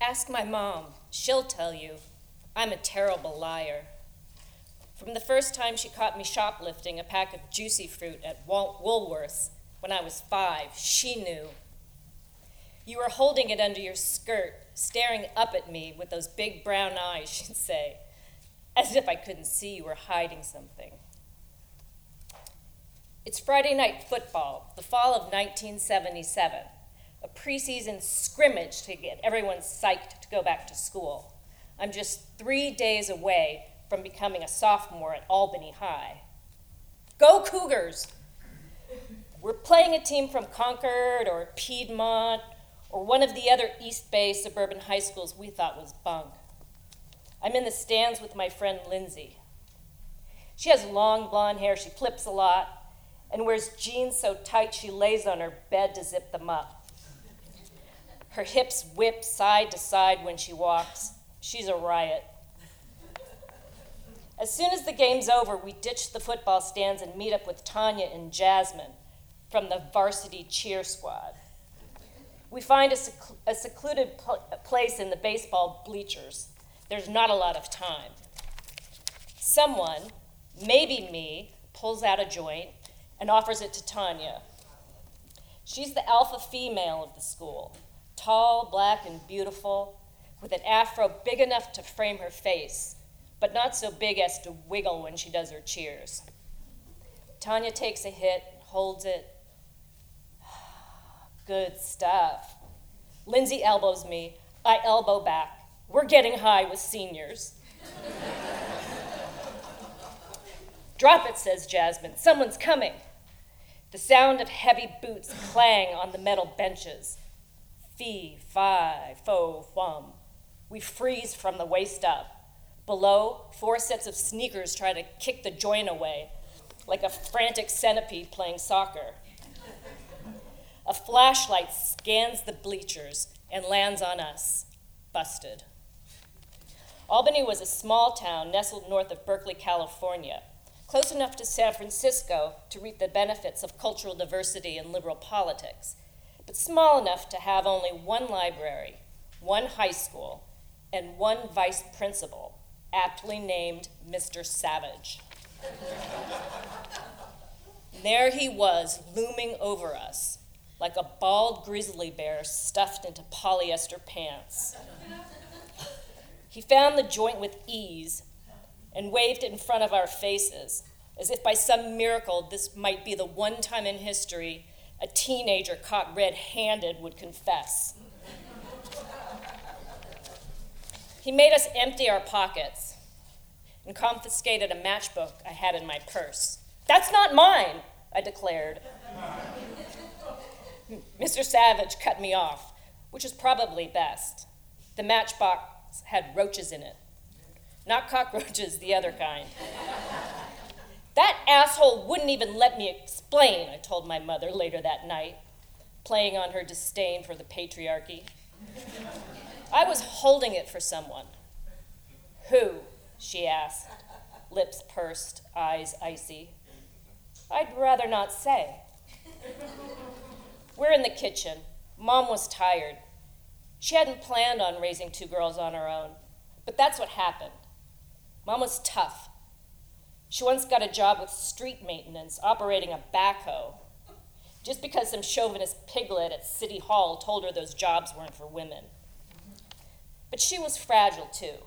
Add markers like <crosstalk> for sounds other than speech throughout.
Ask my mom. She'll tell you. I'm a terrible liar. From the first time she caught me shoplifting a pack of juicy fruit at Woolworth's when I was five, she knew. You were holding it under your skirt, staring up at me with those big brown eyes, <laughs> she'd say, as if I couldn't see you were hiding something. It's Friday night football, the fall of 1977, a preseason scrimmage to get everyone psyched to go back to school. I'm just three days away from becoming a sophomore at Albany High. Go Cougars! We're playing a team from Concord or Piedmont or one of the other East Bay suburban high schools we thought was bunk. I'm in the stands with my friend Lindsay. She has long blonde hair, she flips a lot, and wears jeans so tight she lays on her bed to zip them up. Her hips whip side to side when she walks. She's a riot. As soon as the game's over, we ditch the football stands and meet up with Tanya and Jasmine from the varsity cheer squad. We find a, a secluded pl- place in the baseball bleachers. There's not a lot of time. Someone, maybe me, pulls out a joint and offers it to Tanya. She's the alpha female of the school, tall, black, and beautiful, with an afro big enough to frame her face, but not so big as to wiggle when she does her cheers. Tanya takes a hit, holds it. <sighs> Good stuff. Lindsay elbows me. I elbow back. We're getting high with seniors. Drop it, says Jasmine. Someone's coming. The sound of heavy boots clang on the metal benches. Fee, fi, fo, fum. We freeze from the waist up. Below, four sets of sneakers try to kick the joint away, like a frantic centipede playing soccer. A flashlight scans the bleachers and lands on us, busted. Albany was a small town nestled north of Berkeley, California close enough to San Francisco to reap the benefits of cultural diversity and liberal politics, but small enough to have only one library, one high school, and one vice principal, aptly named Mr. Savage. there he was, looming over us, like a bald grizzly bear stuffed into polyester pants. He found the joint with ease and waved it in front of our faces, as if by some miracle this might be the one time in history a teenager caught red handed would confess. he made us empty our pockets and confiscated a matchbook I had in my purse. That's not mine, I declared. Mr. Savage cut me off, which is probably best. The matchbox had roaches in it. Not cockroaches, the other kind. That asshole wouldn't even let me explain, I told my mother later that night, playing on her disdain for the patriarchy. I was holding it for someone. Who? she asked, lips pursed, eyes icy. I'd rather not say. We're in the kitchen. Mom was tired. She hadn't planned on raising two girls on her own, but that's what happened. Mom was tough. She once got a job with street maintenance, operating a backhoe, just because some chauvinist piglet at City Hall told her those jobs weren't for women. But she was fragile too.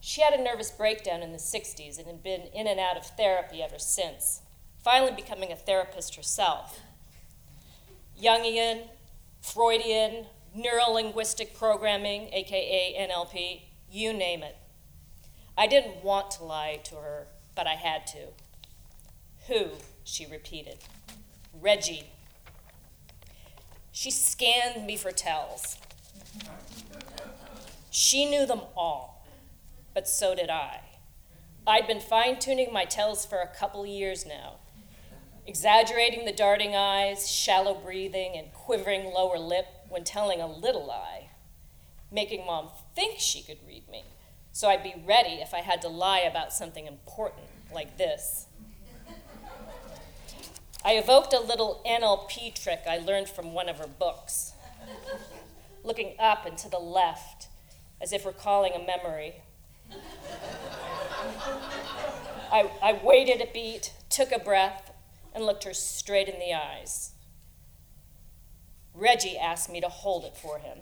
She had a nervous breakdown in the 60s and had been in and out of therapy ever since, finally becoming a therapist herself. Jungian, Freudian, neurolinguistic programming, aka NLP, you name it. I didn't want to lie to her, but I had to. Who? she repeated. Reggie. She scanned me for tells. She knew them all, but so did I. I'd been fine tuning my tells for a couple years now, exaggerating the darting eyes, shallow breathing, and quivering lower lip when telling a little lie, making mom think she could read me so I'd be ready if I had to lie about something important like this. I evoked a little NLP trick I learned from one of her books. Looking up and to the left, as if recalling a memory. I, I waited a beat, took a breath, and looked her straight in the eyes. Reggie asked me to hold it for him.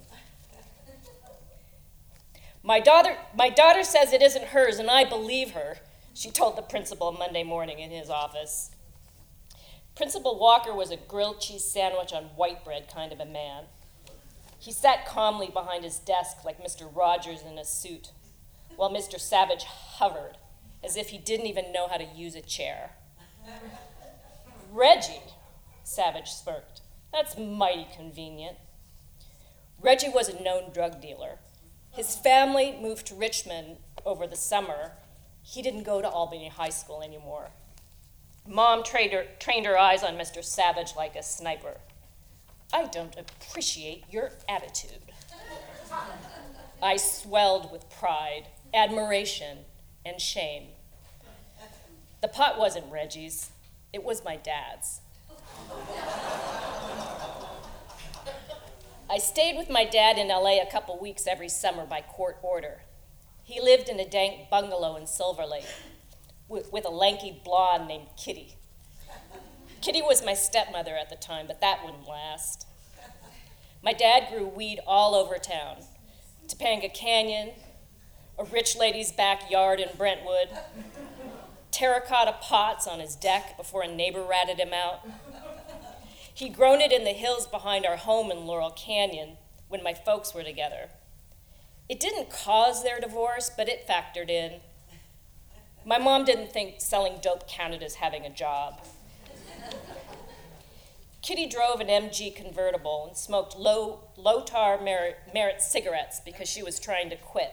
My daughter, my daughter says it isn't hers, and I believe her, she told the principal Monday morning in his office. Principal Walker was a grilled cheese sandwich on white bread kind of a man. He sat calmly behind his desk like Mr. Rogers in a suit, while Mr. Savage hovered as if he didn't even know how to use a chair. Reggie, Savage smirked. That's mighty convenient. Reggie was a known drug dealer. His family moved to Richmond over the summer. He didn't go to Albany High School anymore. Mom trained her, trained her eyes on Mr. Savage like a sniper. I don't appreciate your attitude. I swelled with pride, admiration, and shame. The pot wasn't Reggie's, it was my dad's. I stayed with my dad in LA a couple weeks every summer by court order. He lived in a dank bungalow in Silver Lake with, with a lanky blonde named Kitty. Kitty was my stepmother at the time, but that wouldn't last. My dad grew weed all over town Topanga Canyon, a rich lady's backyard in Brentwood, terracotta pots on his deck before a neighbor ratted him out. He'd grown it in the hills behind our home in Laurel Canyon when my folks were together. It didn't cause their divorce, but it factored in. My mom didn't think selling dope counted as having a job. Kitty drove an MG convertible and smoked low, low tar merit cigarettes because she was trying to quit.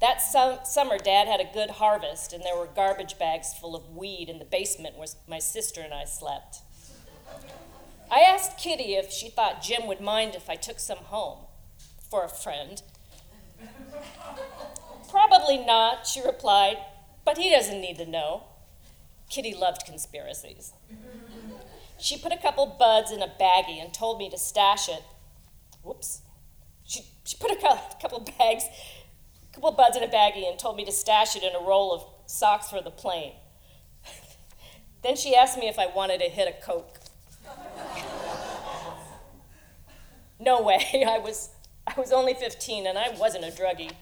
That summer, Dad had a good harvest, and there were garbage bags full of weed in the basement where my sister and I slept. I asked Kitty if she thought Jim would mind if I took some home for a friend. Probably not, she replied, but he doesn't need to know. Kitty loved conspiracies. She put a couple buds in a baggie and told me to stash it. Whoops. She, she put a <laughs> couple bags, a couple buds in a baggie and told me to stash it in a roll of socks for the plane. <laughs> then she asked me if I wanted to hit a Coke. No way. <laughs> I was, I was only 15 and I wasn't a druggie.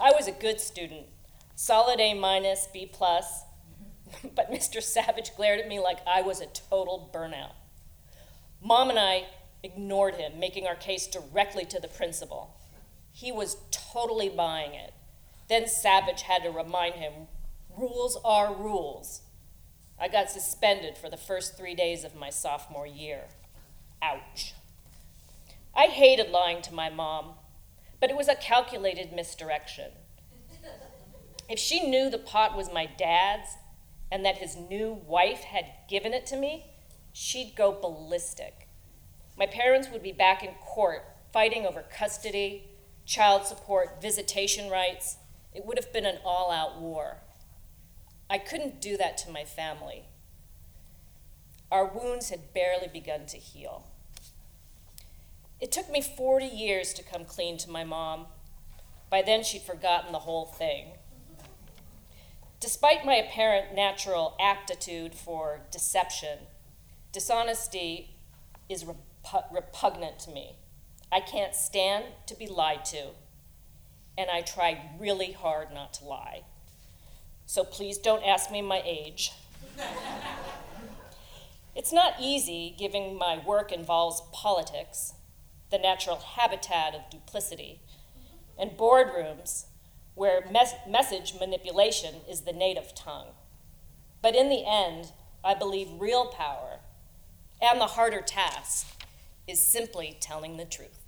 I was a good student, solid A minus, B plus, <laughs> but Mr. Savage glared at me like I was a total burnout. Mom and I ignored him, making our case directly to the principal. He was totally buying it. Then Savage had to remind him rules are rules. I got suspended for the first three days of my sophomore year. Ouch. I hated lying to my mom, but it was a calculated misdirection. If she knew the pot was my dad's, and that his new wife had given it to me, she'd go ballistic. My parents would be back in court fighting over custody, child support, visitation rights. It would have been an all out war. I couldn't do that to my family. Our wounds had barely begun to heal. It took me 40 years to come clean to my mom. By then, she'd forgotten the whole thing. Despite my apparent natural aptitude for deception, dishonesty is repugnant to me. I can't stand to be lied to, and I try really hard not to lie. So please don't ask me my age. <laughs> it's not easy, given my work involves politics, the natural habitat of duplicity, and boardrooms where mes- message manipulation is the native tongue. But in the end, I believe real power and the harder task is simply telling the truth.